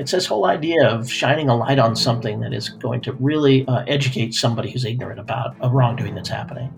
It's this whole idea of shining a light on something that is going to really uh, educate somebody who's ignorant about a wrongdoing that's happening.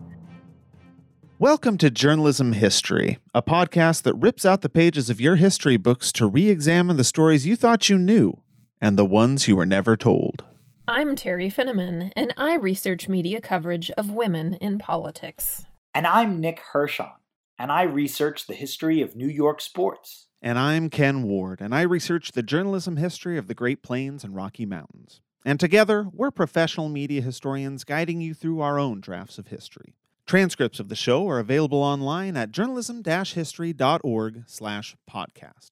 Welcome to Journalism History, a podcast that rips out the pages of your history books to re examine the stories you thought you knew and the ones you were never told. I'm Teri Finneman, and I research media coverage of women in politics. And I'm Nick Hirshon, and I research the history of New York sports. And I'm Ken Ward, and I research the journalism history of the Great Plains and Rocky Mountains. And together, we're professional media historians guiding you through our own drafts of history. Transcripts of the show are available online at journalism-history.org slash podcast.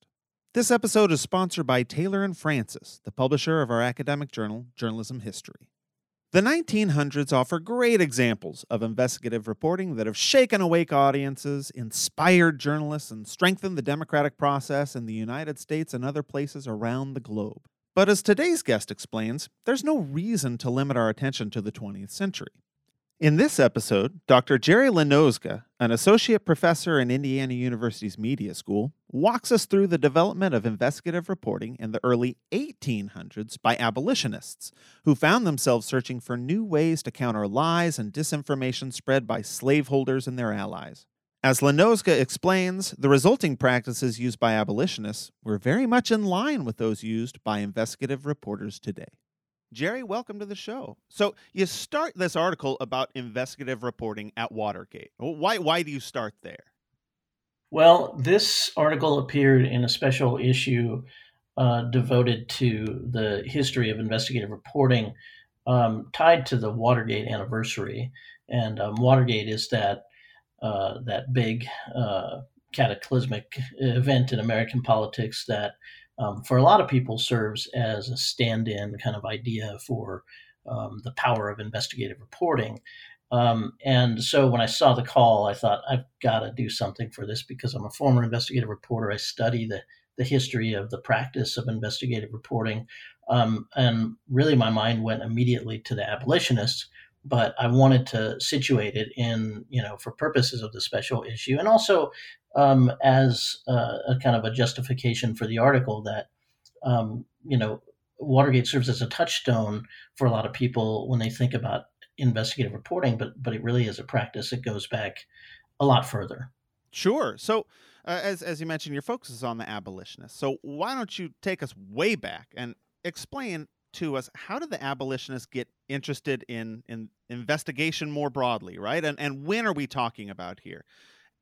This episode is sponsored by Taylor and Francis, the publisher of our academic journal, Journalism History. The 1900s offer great examples of investigative reporting that have shaken awake audiences, inspired journalists, and strengthened the democratic process in the United States and other places around the globe. But as today's guest explains, there's no reason to limit our attention to the 20th century. In this episode, Dr. Gerry Lanosga, an associate professor in Indiana University's Media School, walks us through the development of investigative reporting in the early 1800s by abolitionists who found themselves searching for new ways to counter lies and disinformation spread by slaveholders and their allies. As Lanosga explains, the resulting practices used by abolitionists were very much in line with those used by investigative reporters today. Gerry, welcome to the show. So you start this article about investigative reporting at Watergate. Why why do you start there? Well, this article appeared in a special issue uh, devoted to the history of investigative reporting, um, tied to the Watergate anniversary. And um, Watergate is that uh, that big uh, cataclysmic event in American politics that um, for a lot of people serves as a stand-in kind of idea for um, the power of investigative reporting. Um, and so when I saw the call, I thought I've got to do something for this because I'm a former investigative reporter. I study the the history of the practice of investigative reporting, um, and really my mind went immediately to the abolitionists. But I wanted to situate it in, you know, for purposes of the special issue, and also um, as uh, a kind of a justification for the article that um, you know Watergate serves as a touchstone for a lot of people when they think about investigative reporting, but but it really is a practice that goes back a lot further. Sure. So, uh, as as you mentioned, your focus is on the abolitionists. So, why don't you take us way back and explain to us how did the abolitionists get interested in in investigation more broadly, right? And and when are we talking about here?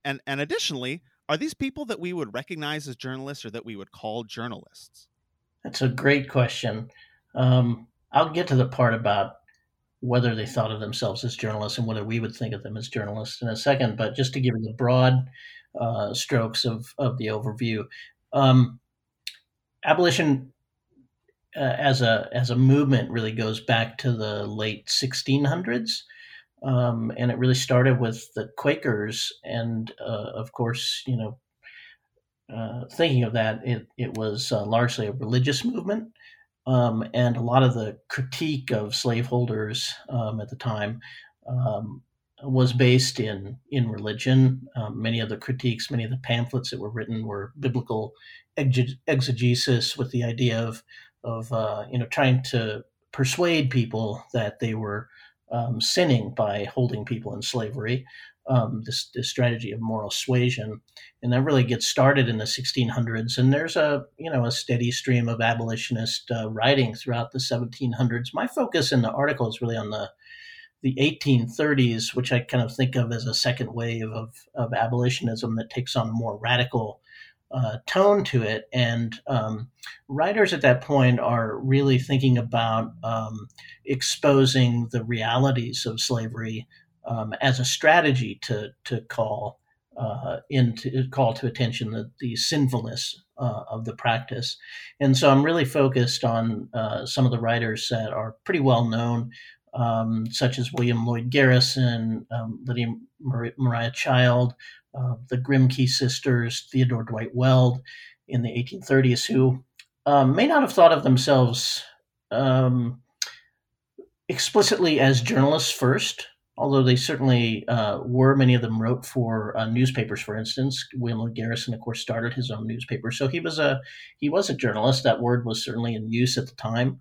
And and additionally, are these people that we would recognize as journalists or that we would call journalists? That's a great question. Um, I'll get to the part about whether they thought of themselves as journalists and whether we would think of them as journalists in a second. But just to give you the broad uh, strokes of, of the overview, um, abolition uh, as a as a movement really goes back to the late 1600s. Um, and it really started with the Quakers, and uh, of course, you know, uh, thinking of that, it it was uh, largely a religious movement, um, and a lot of the critique of slaveholders um, at the time um, was based in in religion. Um, many of the critiques, many of the pamphlets that were written were biblical exegesis, with the idea of of uh, you know trying to persuade people that they were um, sinning by holding people in slavery. Um, this, this strategy of moral suasion, and that really gets started in the 1600s. And there's a you know a steady stream of abolitionist uh, writing throughout the 1700s. My focus in the article is really on the the 1830s, which I kind of think of as a second wave of, of abolitionism that takes on a more radical uh, tone to it. And um, writers at that point are really thinking about um, exposing the realities of slavery um, as a strategy to to call uh, into call to attention the, the sinfulness uh, of the practice. And so I'm really focused on uh, some of the writers that are pretty well known. Um, such as William Lloyd Garrison, um, Lydia Maria Child, uh, the Grimke sisters, Theodore Dwight Weld in the 1830s, who um, may not have thought of themselves um, explicitly as journalists first, although they certainly uh, were, many of them wrote for uh, newspapers. For instance, William Garrison, of course, started his own newspaper, so he was a he was a journalist. That word was certainly in use at the time.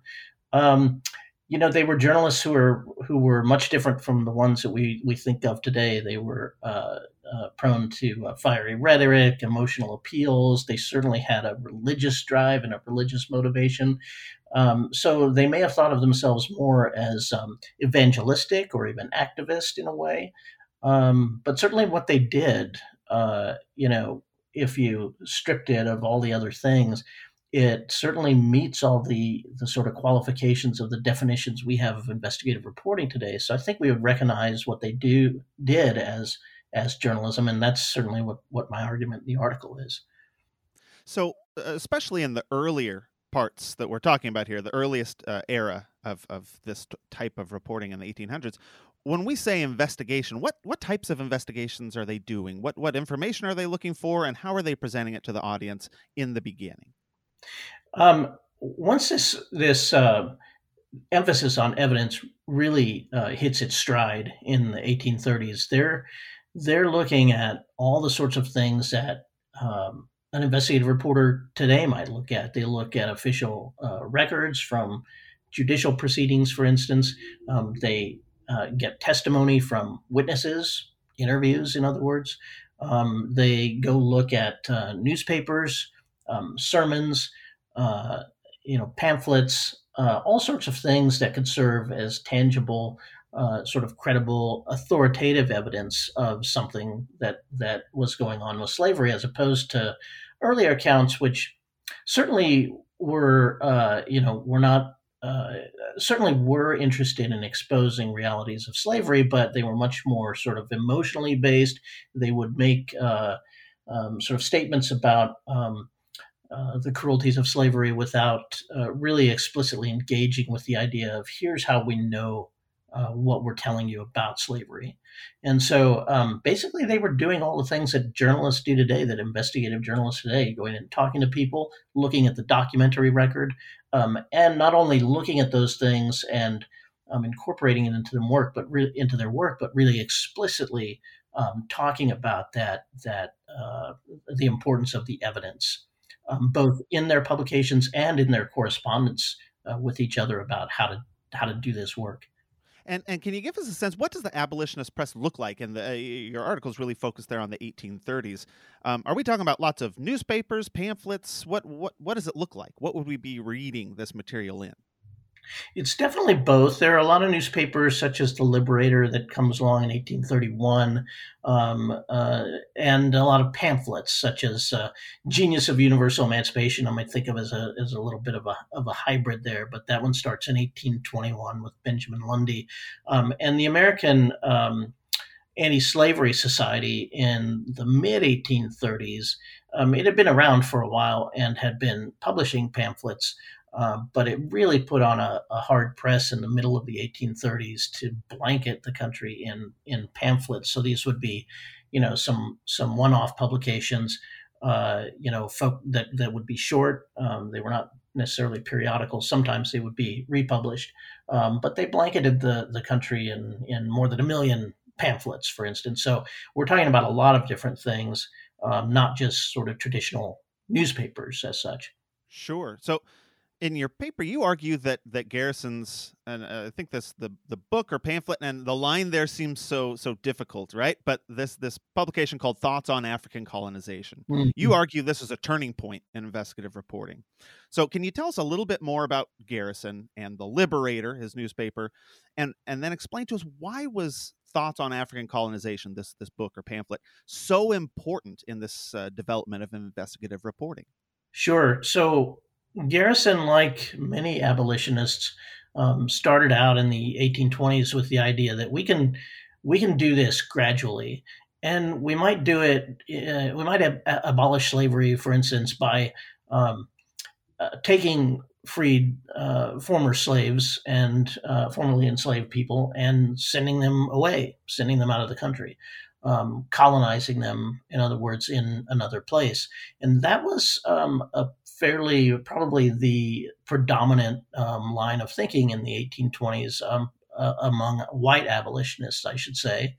Um, you know, they were journalists who were who were much different from the ones that we we think of today. They were uh, uh, prone to uh, fiery rhetoric, emotional appeals. They certainly had a religious drive and a religious motivation. Um, so they may have thought of themselves more as um, evangelistic or even activist in a way. Um, but certainly what they did, uh, you know, if you stripped it of all the other things, it certainly meets all the the sort of qualifications of the definitions we have of investigative reporting today. So I think we would recognize what they do did as as journalism, and that's certainly what what my argument in the article is. So, uh, especially in the earlier parts that we're talking about here, the earliest uh, era of of this t- type of reporting in the 1800s, when we say investigation, what what types of investigations are they doing? What what information are they looking for, and how are they presenting it to the audience in the beginning? Um, once this this uh, emphasis on evidence really uh, hits its stride in the 1830s, they're they're looking at all the sorts of things that um, an investigative reporter today might look at. They look at official uh, records from judicial proceedings, for instance. Um, they uh, get testimony from witnesses, interviews, in other words. Um, they go look at uh, newspapers, um, sermons, uh, you know, pamphlets, uh, all sorts of things that could serve as tangible, uh, sort of credible, authoritative evidence of something that that was going on with slavery, as opposed to earlier accounts, which certainly were, uh, you know, were not. Uh, certainly were interested in exposing realities of slavery, but they were much more sort of emotionally based. They would make uh, um, sort of statements about um, uh, the cruelties of slavery without uh, really explicitly engaging with the idea of here's how we know uh, what we're telling you about slavery. And so um, basically, they were doing all the things that journalists do today, that investigative journalists today, going and talking to people, looking at the documentary record, um, and not only looking at those things and um, incorporating it into their work, but re- into their work, but really explicitly um, talking about that that uh, the importance of the evidence um, both in their publications and in their correspondence uh, with each other about how to how to do this work. And and can you give us a sense? What does the abolitionist press look like? And uh, your articles really focus there on the 1830s. Um, are we talking about lots of newspapers, pamphlets? What what what does it look like? What would we be reading this material in? It's definitely both. There are a lot of newspapers, such as the Liberator, that comes along in 1831, um, uh, and a lot of pamphlets, such as uh, Genius of Universal Emancipation. I might think of as a as a little bit of a of a hybrid there, but that one starts in 1821 with Benjamin Lundy, um, and the American. Um, Anti-slavery society in the mid 1830s. Um, it had been around for a while and had been publishing pamphlets um, but it really put on a, a, hard press in the middle of the 1830s to blanket the country in in pamphlets. So these would be, you know, some some one-off publications, uh, you know, folk that that would be short. Um, they were not necessarily periodical. Sometimes they would be republished, um, but they blanketed the the country in in more than a million pamphlets, for instance. So we're talking about a lot of different things, um, not just sort of traditional newspapers as such. Sure. So in your paper you argue that that garrison's and uh, i think this the the book or pamphlet and the line there seems so so difficult right? But this this publication called thoughts on african colonization. Mm-hmm. you argue this is a turning point in investigative reporting. So can you tell us a little bit more about garrison and the liberator his newspaper and and then explain to us why was thoughts on african colonization this this book or pamphlet so important in this uh, development of investigative reporting? Sure. So Garrison, like many abolitionists, um, started out in the 1820s with the idea that we can we can do this gradually, and we might do it. Uh, we might ab- abolish slavery, for instance, by um, uh, taking freed uh, former slaves and uh, formerly enslaved people and sending them away, sending them out of the country um, colonizing them, in other words, in another place. And that was um, a fairly, probably the predominant um, line of thinking in the 1820s. Um, uh, among white abolitionists, I should say.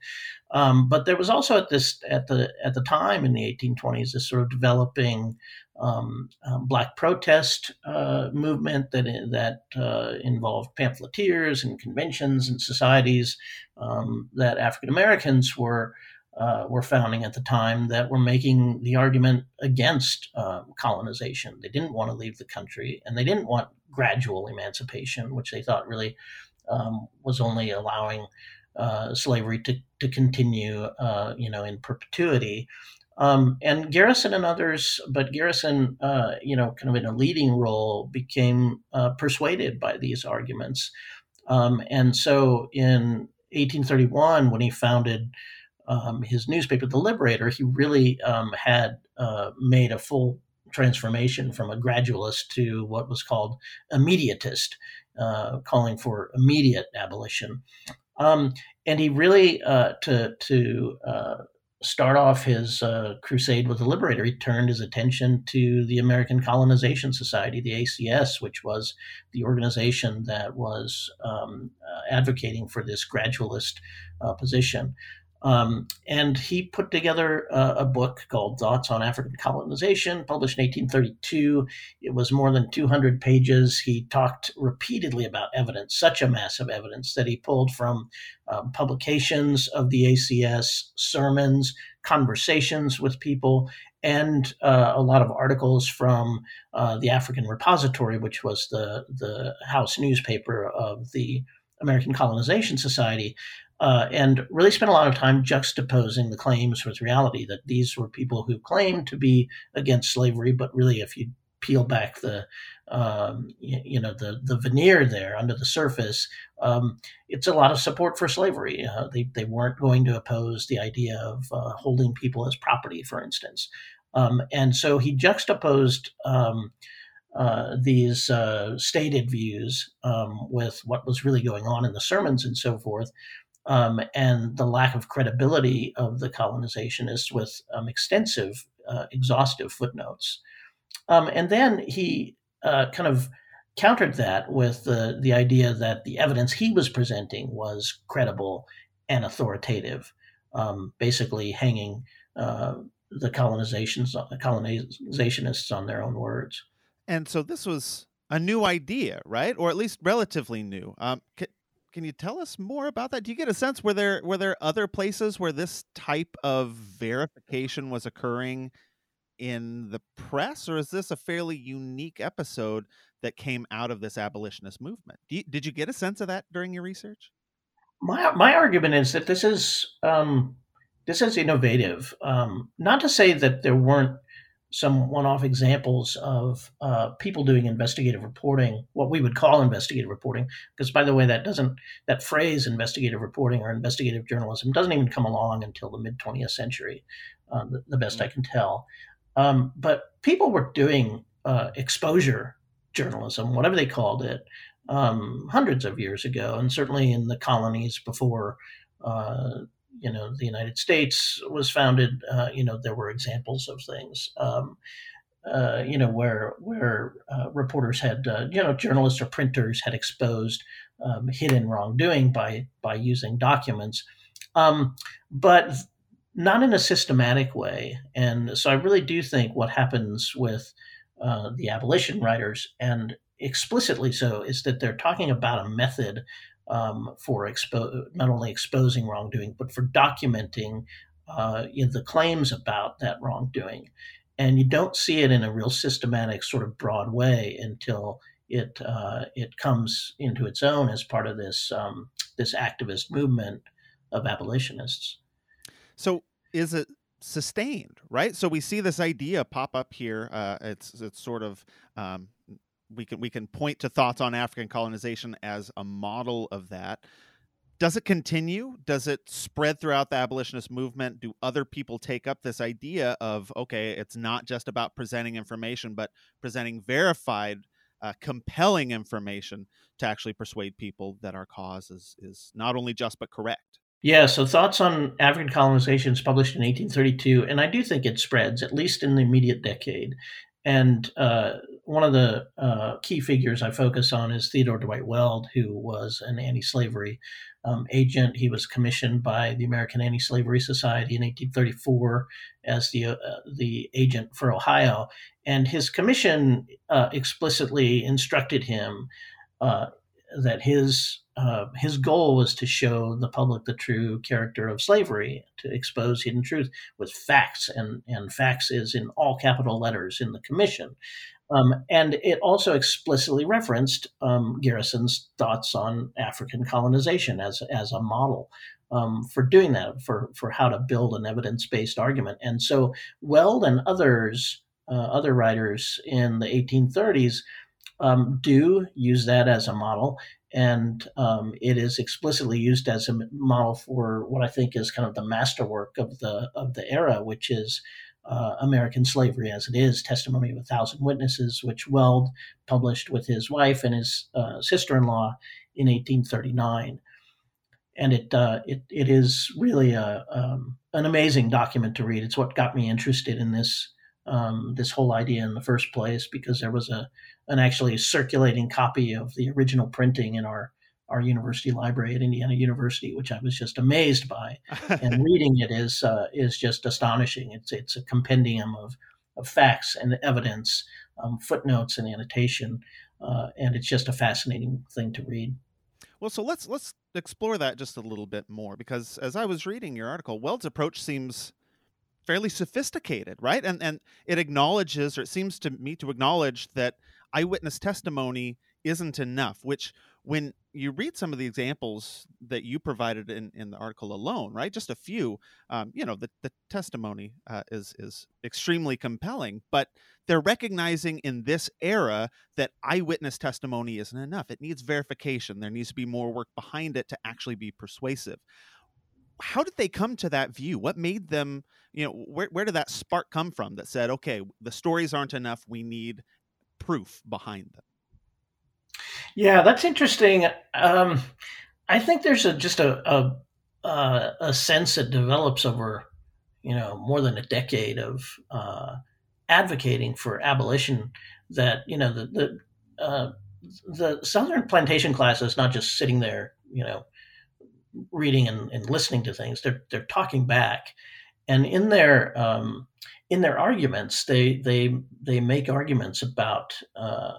Um, but there was also at this at the at the time in the 1820s this sort of developing um, um, black protest uh, movement that that uh, involved pamphleteers and conventions and societies um, that African Americans were uh, were founding at the time that were making the argument against uh, colonization. They didn't want to leave the country, and they didn't want gradual emancipation, which they thought really um, was only allowing uh, slavery to, to continue, uh, you know, in perpetuity. Um, and Garrison and others, but Garrison, uh, you know, kind of in a leading role, became uh, persuaded by these arguments. Um, and so in 1831, when he founded um, his newspaper, The Liberator, he really um, had uh, made a full transformation from a gradualist to what was called immediatist, uh, calling for immediate abolition. Um, and he really, uh, to, to uh, start off his uh, crusade with the Liberator, he turned his attention to the American Colonization Society, the ACS, which was the organization that was um, uh, advocating for this gradualist position. Um, and he put together a, a, book called Thoughts on African Colonization, published in 1832. It was more than 200 pages. He talked repeatedly about evidence, such a massive evidence that he pulled from um, publications of the ACS, sermons, conversations with people, and uh, a lot of articles from uh, the African Repository, which was the, the house newspaper of the American Colonization Society uh, and really spent a lot of time juxtaposing the claims with reality that these were people who claimed to be against slavery, but really, if you peel back the um, you, you, know the the veneer there under the surface, um, it's a lot of support for slavery. Uh, they they weren't going to oppose the idea of uh, holding people as property, for instance, um, and so he juxtaposed. Um, uh, these uh, stated views um, with what was really going on in the sermons and so forth, um, and the lack of credibility of the colonizationists with um, extensive, uh, exhaustive footnotes. Um, and then he uh, kind of countered that with the, the idea that the evidence he was presenting was credible and authoritative, um, basically hanging uh, the colonizations, colonizationists on their own words. And so this was a new idea, right? Or at least relatively new. Um, can you tell us more about that? Do you get a sense were there were there other places where this type of verification was occurring in the press, or is this a fairly unique episode that came out of this abolitionist movement? You, did you get a sense of that during your research? My my argument is that this is um, this is innovative. Um, not to say that there weren't some one-off examples of uh, people doing investigative reporting, what we would call investigative reporting, because by the way, that doesn't that phrase investigative reporting or investigative journalism doesn't even come along until the mid 20th century, uh, the, the, best I can tell. Um, but people were doing uh, exposure journalism, whatever they called it, um, hundreds of years ago, and certainly in the colonies before uh, you know the United States was founded, uh, you know there were examples of things. Um, uh, you know where where uh, reporters had uh, you know journalists or printers had exposed um, hidden wrongdoing by by using documents, um, but not in a systematic way. And so I really do think what happens with uh, the abolition writers and explicitly so is that they're talking about a method um, for expo- not only exposing wrongdoing, but for documenting uh, you know, the claims about that wrongdoing. And you don't see it in a real systematic, sort of broad way until it uh, it comes into its own as part of this um, this activist movement of abolitionists. So, is it sustained? Right. So we see this idea pop up here. Uh, it's it's sort of um, we can we can point to thoughts on African colonization as a model of that. Does it continue? Does it spread throughout the abolitionist movement? Do other people take up this idea of okay, it's not just about presenting information, but presenting verified, uh, compelling information to actually persuade people that our cause is is not only just but correct? Yeah, so Thoughts on African Colonization is published in 1832, and I do think it spreads, at least in the immediate decade. And uh, one of the uh, key figures I focus on is Theodore Dwight Weld, who was an anti-slavery um, agent. He was commissioned by the American Anti-Slavery Society in 1834 as the uh, the agent for Ohio, and his commission uh, explicitly instructed him uh, that his uh, his goal was to show the public the true character of slavery, to expose hidden truth with facts, and and facts is in all capital letters in the commission. Um, and it also explicitly referenced um, Garrison's thoughts on African colonization as, as a model um, for doing that, for, for how to build an evidence based argument. And so Weld and others, uh, other writers in the 1830s, um, do use that as a model. And um, it is explicitly used as a model for what I think is kind of the masterwork of the of the era, which is uh, American Slavery as It Is, Testimony of a Thousand Witnesses, which Weld published with his wife and his uh, sister in law in 1839. And it, uh, it, it is really a, um, an amazing document to read. It's what got me interested in this, um, this whole idea in the first place, because there was a, an actually circulating copy of the original printing in our our university library at Indiana University, which I was just amazed by. and reading it is uh, is just astonishing. It's it's a compendium of of facts and evidence, um, footnotes and annotation, uh, and it's just a fascinating thing to read. Well, so let's let's explore that just a little bit more because as I was reading your article, Weld's approach seems fairly sophisticated, right? And and it acknowledges, or it seems to me to acknowledge that eyewitness testimony isn't enough, which when you read some of the examples that you provided in, in the article alone, right? Just a few, um, you know, the, the testimony uh, is is extremely compelling, but they're recognizing in this era that eyewitness testimony isn't enough. It needs verification. There needs to be more work behind it to actually be persuasive. How did they come to that view? What made them, you know, where, where did that spark come from that said, okay, the stories aren't enough. We need proof behind them? Yeah, that's interesting. Um, I think there's a just a, a a sense that develops over you know more than a decade of uh, advocating for abolition. That you know the the uh, the Southern plantation class is not just sitting there, you know, reading and, and listening to things. They're they're talking back, and in their um, in their arguments, they they they make arguments about uh,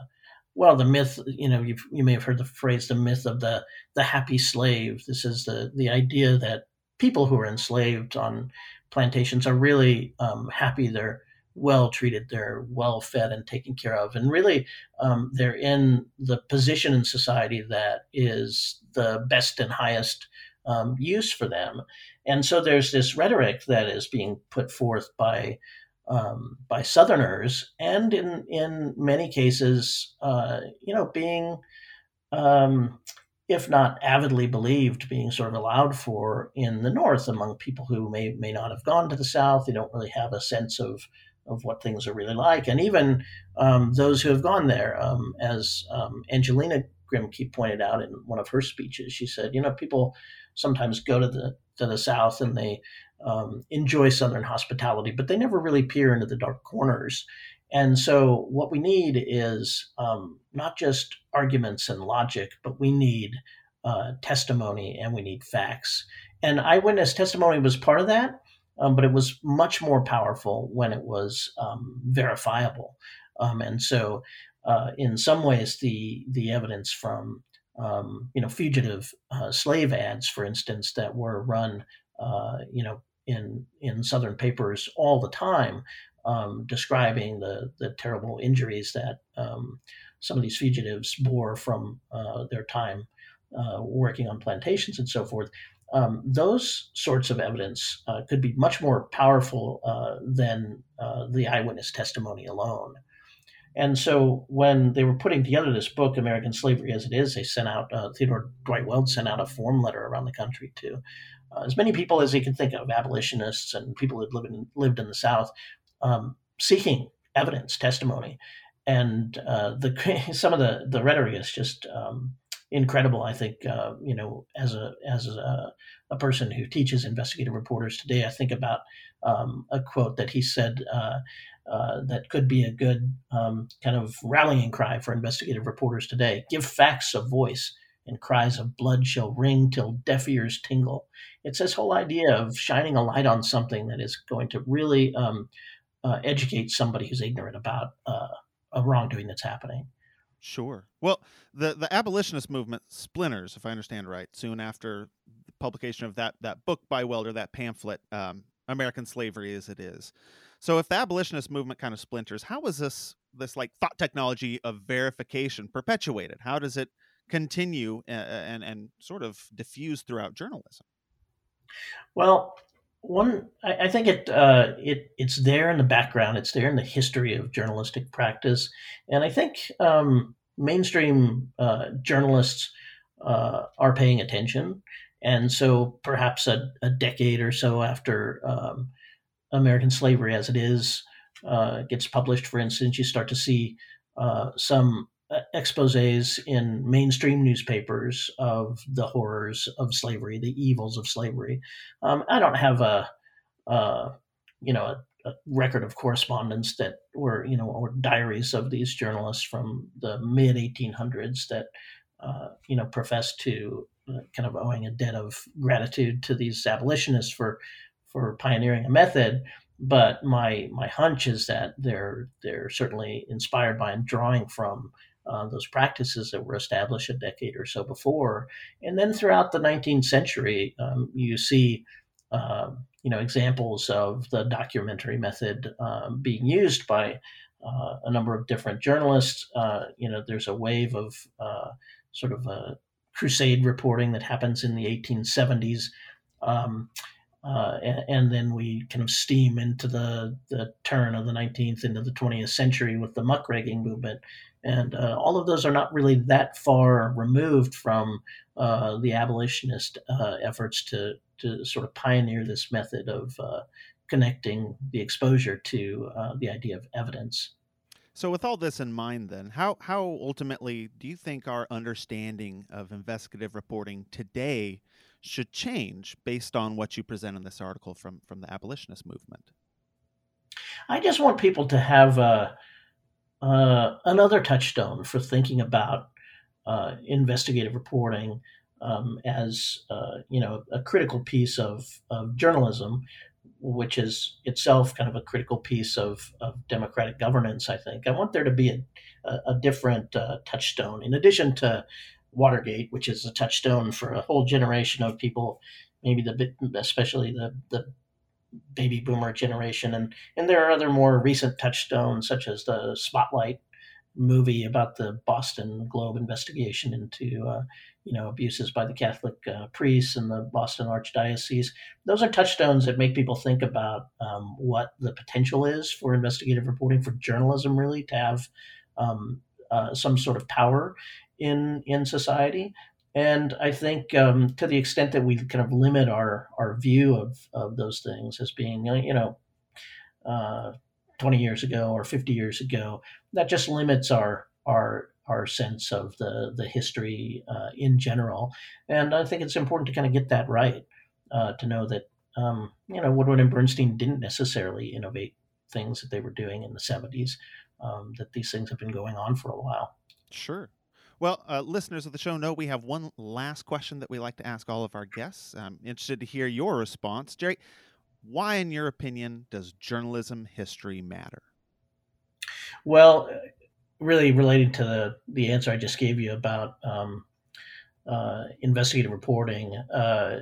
well, the myth, you know, you you may have heard the phrase "the myth of the the happy slave." This is the the idea that people who are enslaved on plantations are really um, happy. They're well treated. They're well fed and taken care of, and really, um, they're in the position in society that is the best and highest um, use for them. And so there's this rhetoric that is being put forth by um, by Southerners, and in in many cases, uh, you know, being um, if not avidly believed, being sort of allowed for in the North among people who may may not have gone to the South. They don't really have a sense of of what things are really like, and even um, those who have gone there, um, as um, Angelina Grimke pointed out in one of her speeches, she said, you know, people sometimes go to the to the South and they um, enjoy Southern hospitality, but they never really peer into the dark corners. And so, what we need is um, not just arguments and logic, but we need uh, testimony and we need facts. And eyewitness testimony was part of that, um, but it was much more powerful when it was um, verifiable. Um, and so, uh, in some ways, the the evidence from um, you know fugitive uh, slave ads, for instance, that were run uh, you know in in Southern papers all the time, um, describing the the terrible injuries that some of these fugitives bore from uh, their time uh, working on plantations and so forth. Um, those sorts of evidence uh, could be much more powerful uh, than uh, the eyewitness testimony alone. And so when they were putting together this book, American Slavery as It Is, they sent out, uh, Theodore Dwight Weld sent out a form letter around the country to uh, as many people as he could think of, abolitionists and people who lived in, lived in the South, um, seeking evidence, testimony. And uh, the some of the, the rhetoric is just um, incredible. I think, uh, you know, as a, as a, a, person who teaches investigative reporters today, I think about um, a quote that he said, uh, uh, that could be a good um, kind of rallying cry for investigative reporters today. Give facts a voice, and cries of blood shall ring till deaf ears tingle. It's this whole idea of shining a light on something that is going to really um, uh, educate somebody who's ignorant about uh, a wrongdoing that's happening. Sure. Well, the the abolitionist movement splinters, if I understand right, soon after the publication of that that book by Welder, that pamphlet, um, "American Slavery as It Is." So, if the abolitionist movement kind of splinters, how is this this like thought technology of verification perpetuated? How does it continue and and, and sort of diffuse throughout journalism? Well, one I, I think it uh, it it's there in the background. It's there in the history of journalistic practice, and I think um, mainstream uh, journalists uh, are paying attention. And so, perhaps a, a decade or so after um, American Slavery, as it is, uh, gets published, for instance, you start to see uh, some exposes in mainstream newspapers of the horrors of slavery, the evils of slavery. Um, I don't have a, uh, you know, a, a, record of correspondence that were, you know, or diaries of these journalists from the mid 1800s that, uh, you know, professed to uh, kind of owing a debt of gratitude to these abolitionists for for pioneering a method. But my my hunch is that they're they're certainly inspired by and drawing from uh, those practices that were established a decade or so before. And then throughout the 19th century, um, you see, uh, you know, examples of the documentary method um, being used by uh, a number of different journalists. Uh, you know, there's a wave of uh, sort of crusade reporting that happens in the 1870s. Um, uh, and, and, then we kind of steam into the, the turn of the 19th into the 20th century with the muckraking movement and uh, all of those are not really that far removed from uh, the abolitionist uh, efforts to to sort of pioneer this method of uh, connecting the exposure to uh, the idea of evidence. So, with all this in mind, then, how how ultimately do you think our understanding of investigative reporting today should change based on what you present in this article from from the abolitionist movement? I just want people to have a uh, another touchstone for thinking about uh, investigative reporting um, as uh, you know a critical piece of, of, journalism, which is itself kind of a critical piece of, of democratic governance. I think I want there to be a, a, different uh, touchstone in addition to Watergate, which is a touchstone for a whole generation of people, maybe the especially the the baby boomer generation and and there are other more recent touchstones such as the spotlight movie about the boston globe investigation into uh, you know abuses by the catholic uh, priests and the boston archdiocese. Those are touchstones that make people think about um, what the potential is for investigative reporting for journalism really to have um, uh, some sort of power in in society and I think um, to the extent that we kind of limit our, our view of, of those things as being, you know, uh, 20 years ago or 50 years ago, that just limits our, our, our sense of the, the history uh, in general. And I think it's important to kind of get that right, uh, to know that, um, you know, Woodward and Bernstein didn't necessarily innovate things that they were doing in the 70s, um, that these things have been going on for a while. Sure. Well, uh, listeners of the show know we have one last question that we like to ask all of our guests. I'm interested to hear your response. Gerry, why, in your opinion, does journalism history matter? Well, uh, really related to the, the answer I just gave you about um, uh, investigative reporting, uh,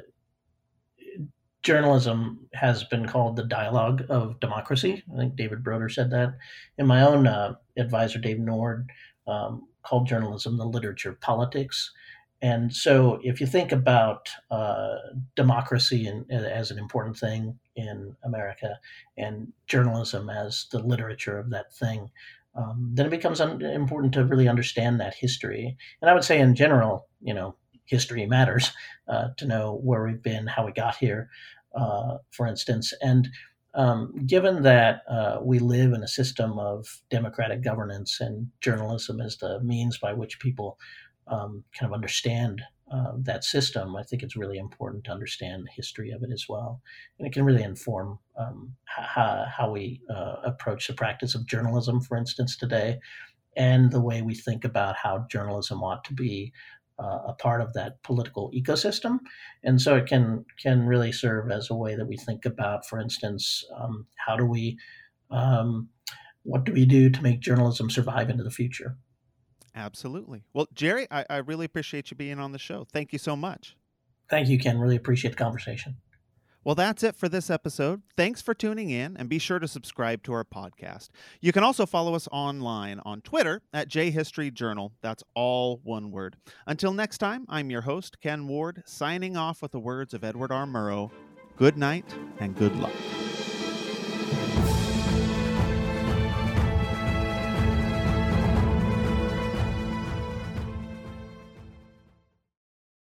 journalism has been called the dialogue of democracy. I think David Broder said that. And my own uh, advisor, Dave Nord, um, called journalism the literature of politics. And so, if you think about uh, democracy as an important thing in America and journalism as the literature of that thing, um, then it becomes un- important to really understand that history. And I would say, in general, you know, history matters uh, to know where we've been, how we got here, uh, for instance. And um, given that uh, we live in a system of democratic governance and journalism is the means by which people um, kind of understand uh, that system, I think it's really important to understand the history of it as well, and it can really inform um, how, how we uh, approach the practice of journalism, for instance, today, and the way we think about how journalism ought to be uh, a part of that political ecosystem. And so it can can really serve as a way that we think about, for instance, um, how do we, um, what do we do to make journalism survive into the future? Absolutely. Well, Gerry, I, I really appreciate you being on the show. Thank you so much. Thank you, Ken. Really appreciate the conversation. Well, that's it for this episode. Thanks for tuning in and be sure to subscribe to our podcast. You can also follow us online on Twitter at JHistoryJournal. That's all one word. Until next time, I'm your host, Ken Ward, signing off with the words of Edward R. Murrow. Good night and good luck.